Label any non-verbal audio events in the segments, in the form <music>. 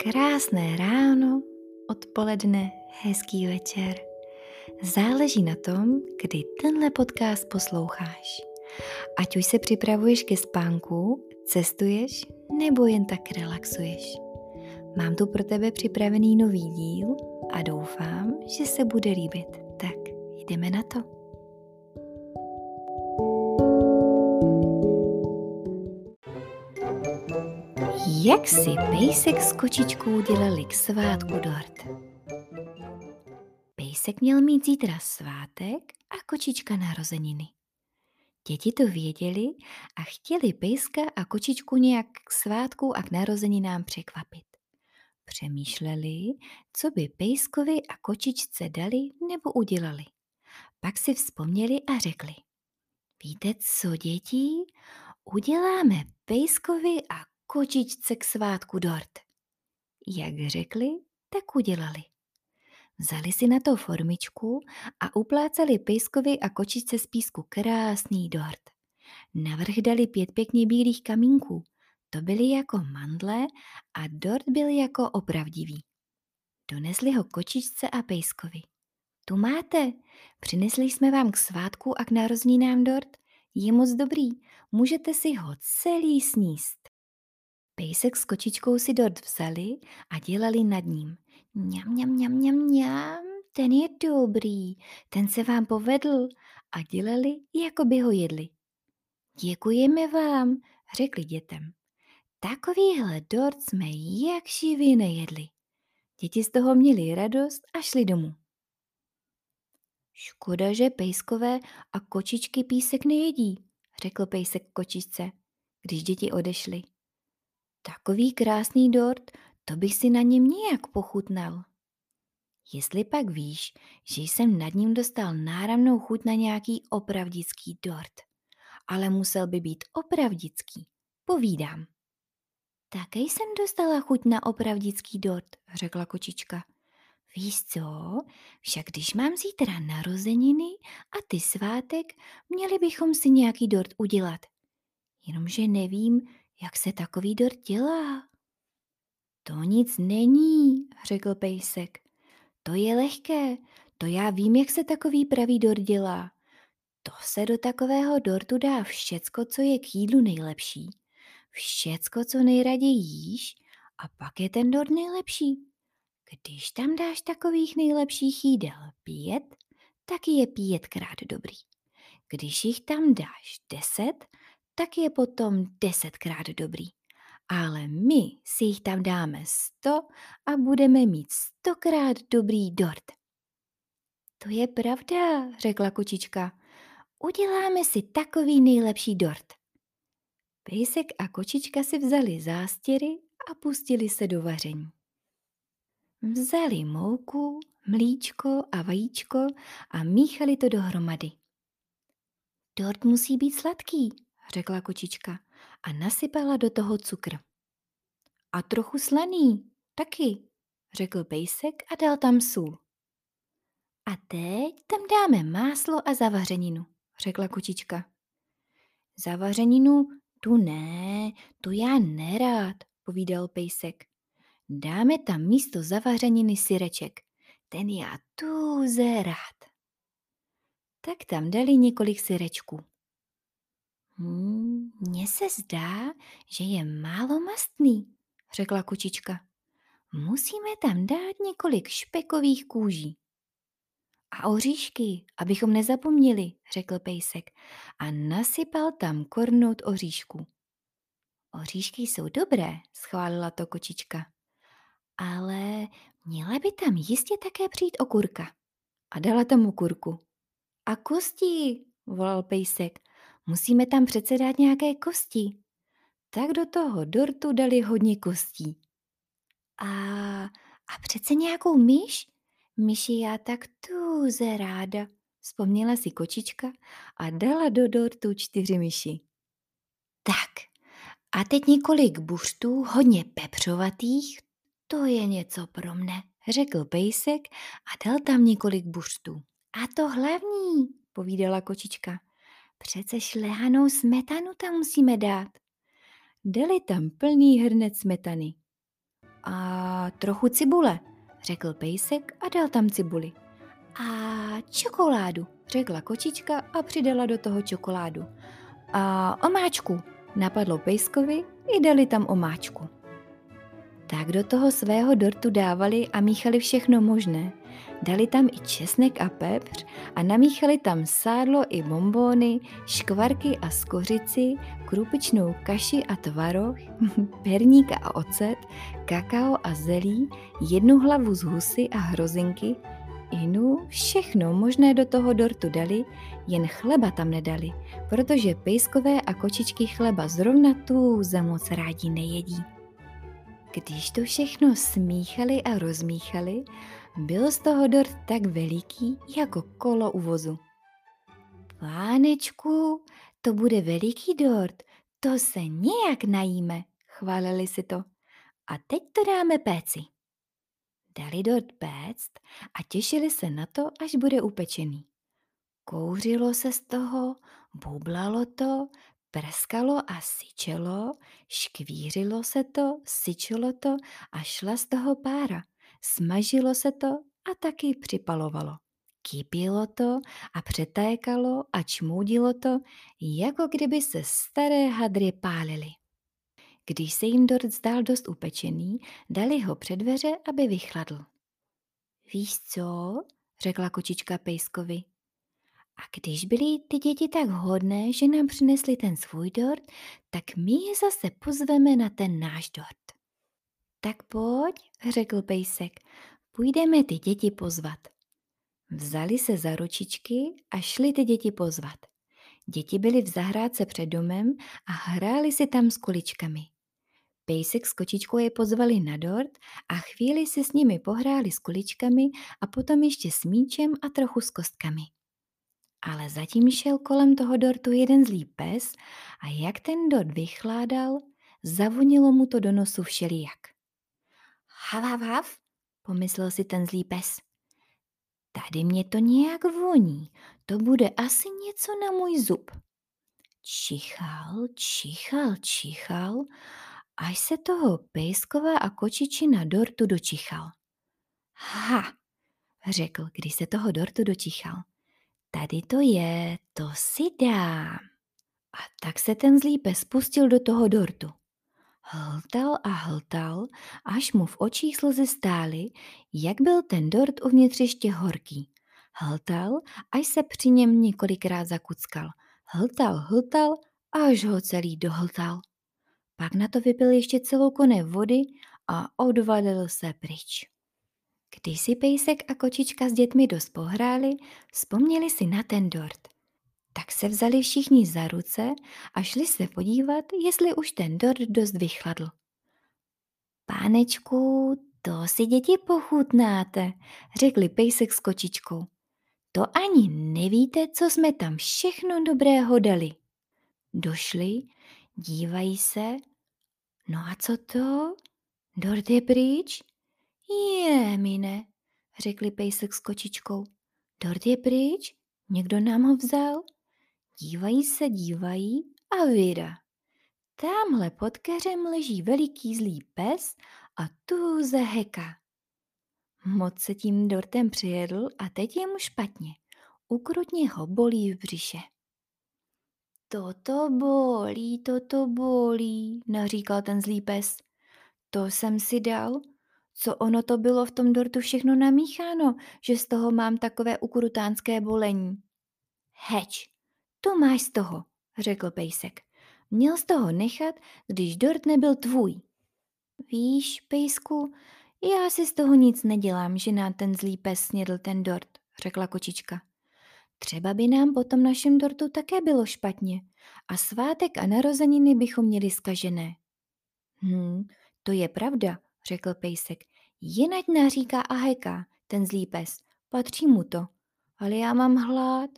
Krásné ráno, odpoledne, hezký večer. Záleží na tom, kdy tenhle podcast posloucháš. Ať už se připravuješ ke spánku, cestuješ nebo jen tak relaxuješ. Mám tu pro tebe připravený nový díl a doufám, že se bude líbit. Tak jdeme na to. Jak si pejsek s kočičkou dělali k svátku dort? Pejsek měl mít zítra svátek a kočička narozeniny. Děti to věděli a chtěli pejska a kočičku nějak k svátku a k narozeninám překvapit. Přemýšleli, co by pejskovi a kočičce dali nebo udělali. Pak si vzpomněli a řekli. Víte co, děti? Uděláme pejskovi a kočičce k svátku dort. Jak řekli, tak udělali. Vzali si na to formičku a uplácali pejskovi a kočičce z písku krásný dort. Navrh dali pět pěkně bílých kamínků. To byly jako mandle a dort byl jako opravdivý. Donesli ho kočičce a pejskovi. Tu máte, přinesli jsme vám k svátku a k narozeninám dort. Je moc dobrý, můžete si ho celý sníst. Pejsek s kočičkou si dort vzali a dělali nad ním. Mňam, mňam, mňam, mňam, mňam, ten je dobrý, ten se vám povedl a dělali, jako by ho jedli. Děkujeme vám, řekli dětem. Takovýhle dort jsme jak živý nejedli. Děti z toho měli radost a šli domů. Škoda, že pejskové a kočičky písek nejedí, řekl pejsek kočičce, když děti odešly. Takový krásný dort, to bych si na něm nějak pochutnal. Jestli pak víš, že jsem nad ním dostal náramnou chuť na nějaký opravdický dort, ale musel by být opravdický, povídám. Také jsem dostala chuť na opravdický dort, řekla kočička. Víš co, však když mám zítra narozeniny a ty svátek, měli bychom si nějaký dort udělat. Jenomže nevím, jak se takový dort dělá? To nic není, řekl pejsek. To je lehké, to já vím, jak se takový pravý dort dělá. To se do takového dortu dá všecko, co je k jídlu nejlepší. Všecko, co nejraději jíš a pak je ten dort nejlepší. Když tam dáš takových nejlepších jídel pět, tak je pětkrát dobrý. Když jich tam dáš deset, tak je potom desetkrát dobrý. Ale my si jich tam dáme sto a budeme mít stokrát dobrý dort. To je pravda, řekla kočička. Uděláme si takový nejlepší dort. Pejsek a kočička si vzali zástěry a pustili se do vaření. Vzali mouku, mlíčko a vajíčko a míchali to dohromady. Dort musí být sladký, řekla kočička a nasypala do toho cukr. A trochu slaný, taky, řekl pejsek a dal tam sůl. A teď tam dáme máslo a zavařeninu, řekla kočička. Zavařeninu tu ne, tu já nerád, povídal pejsek. Dáme tam místo zavařeniny syreček, ten já tuze rád. Tak tam dali několik syrečků. Hmm, mně se zdá, že je málo mastný, řekla kočička. Musíme tam dát několik špekových kůží. A oříšky, abychom nezapomněli, řekl pejsek a nasypal tam kornout oříšku. Oříšky jsou dobré, schválila to kočička. Ale měla by tam jistě také přijít okurka. A dala tam okurku. A kosti, volal pejsek Musíme tam přece dát nějaké kosti. Tak do toho dortu dali hodně kostí. A, a přece nějakou myš? Myši já tak tuze ráda, vzpomněla si kočička a dala do dortu čtyři myši. Tak, a teď několik buštů, hodně pepřovatých, to je něco pro mne, řekl pejsek a dal tam několik buštů. A to hlavní, povídala kočička. Přece šlehanou smetanu tam musíme dát. Dali tam plný hrnec smetany. A trochu cibule, řekl pejsek a dal tam cibuli. A čokoládu, řekla kočička a přidala do toho čokoládu. A omáčku, napadlo pejskovi i dali tam omáčku. Tak do toho svého dortu dávali a míchali všechno možné. Dali tam i česnek a pepř a namíchali tam sádlo i bombóny, škvarky a skořici, krupičnou kaši a tvaroh, <laughs> perník a ocet, kakao a zelí, jednu hlavu z husy a hrozinky, inu, všechno možné do toho dortu dali, jen chleba tam nedali, protože pejskové a kočičky chleba zrovna tu za moc rádi nejedí. Když to všechno smíchali a rozmíchali, byl z toho dort tak veliký jako kolo u vozu. Pánečku, to bude veliký dort, to se nějak najíme, chválili si to. A teď to dáme péci. Dali dort péct a těšili se na to, až bude upečený. Kouřilo se z toho, bublalo to, prskalo a syčelo, škvířilo se to, syčelo to a šla z toho pára. Smažilo se to a taky připalovalo. Kypilo to a přetékalo a čmoudilo to, jako kdyby se staré hadry pálily. Když se jim dort zdál dost upečený, dali ho před dveře, aby vychladl. Víš co? řekla kočička Pejskovi. A když byly ty děti tak hodné, že nám přinesli ten svůj dort, tak my je zase pozveme na ten náš dort. Tak pojď, řekl pejsek, půjdeme ty děti pozvat. Vzali se za ručičky a šli ty děti pozvat. Děti byly v zahrádce před domem a hráli si tam s kuličkami. Pejsek s kočičkou je pozvali na dort a chvíli se s nimi pohráli s kuličkami a potom ještě s míčem a trochu s kostkami. Ale zatím šel kolem toho dortu jeden zlý pes a jak ten dort vychládal, zavonilo mu to do nosu všelijak. Hav, hav, hav, pomyslel si ten zlý pes. Tady mě to nějak voní, to bude asi něco na můj zub. Čichal, čichal, čichal, až se toho pejskova a kočičina dortu dočichal. Ha, řekl, když se toho dortu dočichal. Tady to je, to si dám. A tak se ten zlý pes pustil do toho dortu. Hltal a hltal, až mu v očích slzy stály, jak byl ten dort uvnitř ještě horký. Hltal, až se při něm několikrát zakuckal. Hltal, hltal, až ho celý dohltal. Pak na to vypil ještě celou kone vody a odvalil se pryč. Když si pejsek a kočička s dětmi dost pohráli, vzpomněli si na ten dort. Tak se vzali všichni za ruce a šli se podívat, jestli už ten dort dost vychladl. Pánečku, to si děti pochutnáte, řekli pejsek s kočičkou. To ani nevíte, co jsme tam všechno dobrého dali. Došli, dívají se. No a co to? Dort je pryč? Je, mine, řekli pejsek s kočičkou. Dort je pryč? Někdo nám ho vzal? Dívají se, dívají a vyra. Tamhle pod keřem leží veliký zlý pes a tu zaheka. Moc se tím dortem přijedl a teď je mu špatně. Ukrutně ho bolí v břiše. Toto bolí, toto bolí, naříkal ten zlý pes. To jsem si dal, co ono to bylo v tom dortu všechno namícháno, že z toho mám takové ukrutánské bolení. Heč, to máš z toho, řekl pejsek. Měl z toho nechat, když dort nebyl tvůj. Víš, pejsku, já si z toho nic nedělám, že nám ten zlý pes snědl ten dort, řekla kočička. Třeba by nám po tom našem dortu také bylo špatně a svátek a narozeniny bychom měli skažené. Hm, to je pravda, řekl pejsek. Jenať naříká a heká, ten zlý pes. Patří mu to. Ale já mám hlad,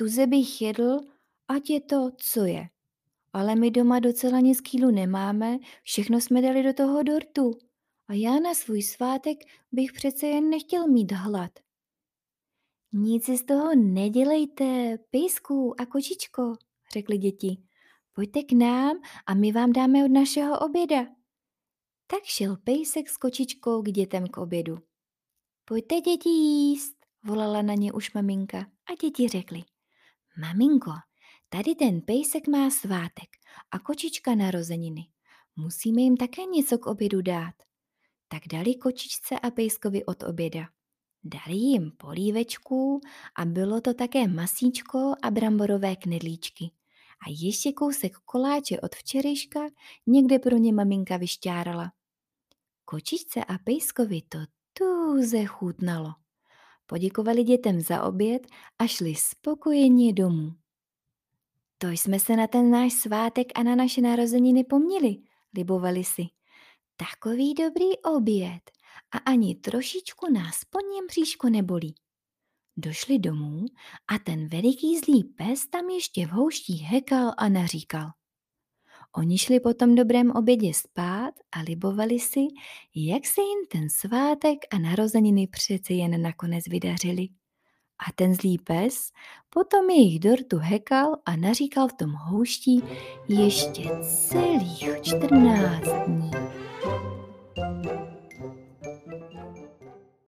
tuze bych jedl, ať je to, co je. Ale my doma docela nic kýlu nemáme, všechno jsme dali do toho dortu. A já na svůj svátek bych přece jen nechtěl mít hlad. Nic si z toho nedělejte, pejsku a kočičko, řekli děti. Pojďte k nám a my vám dáme od našeho oběda. Tak šel pejsek s kočičkou k dětem k obědu. Pojďte děti jíst, volala na ně už maminka a děti řekly. Maminko, tady ten pejsek má svátek a kočička narozeniny. Musíme jim také něco k obědu dát. Tak dali kočičce a pejskovi od oběda. Dali jim polívečku a bylo to také masíčko a bramborové knedlíčky. A ještě kousek koláče od včerejška někde pro ně maminka vyšťárala. Kočičce a pejskovi to tuze chutnalo. Poděkovali dětem za oběd a šli spokojeně domů. To jsme se na ten náš svátek a na naše narozeniny poměli, libovali si. Takový dobrý oběd a ani trošičku nás po něm příško nebolí. Došli domů a ten veliký zlý pes tam ještě v houští hekal a naříkal. Oni šli po tom dobrém obědě spát a libovali si, jak se jim ten svátek a narozeniny přece jen nakonec vydařili. A ten zlý pes potom jejich dortu hekal a naříkal v tom houští ještě celých 14 dní.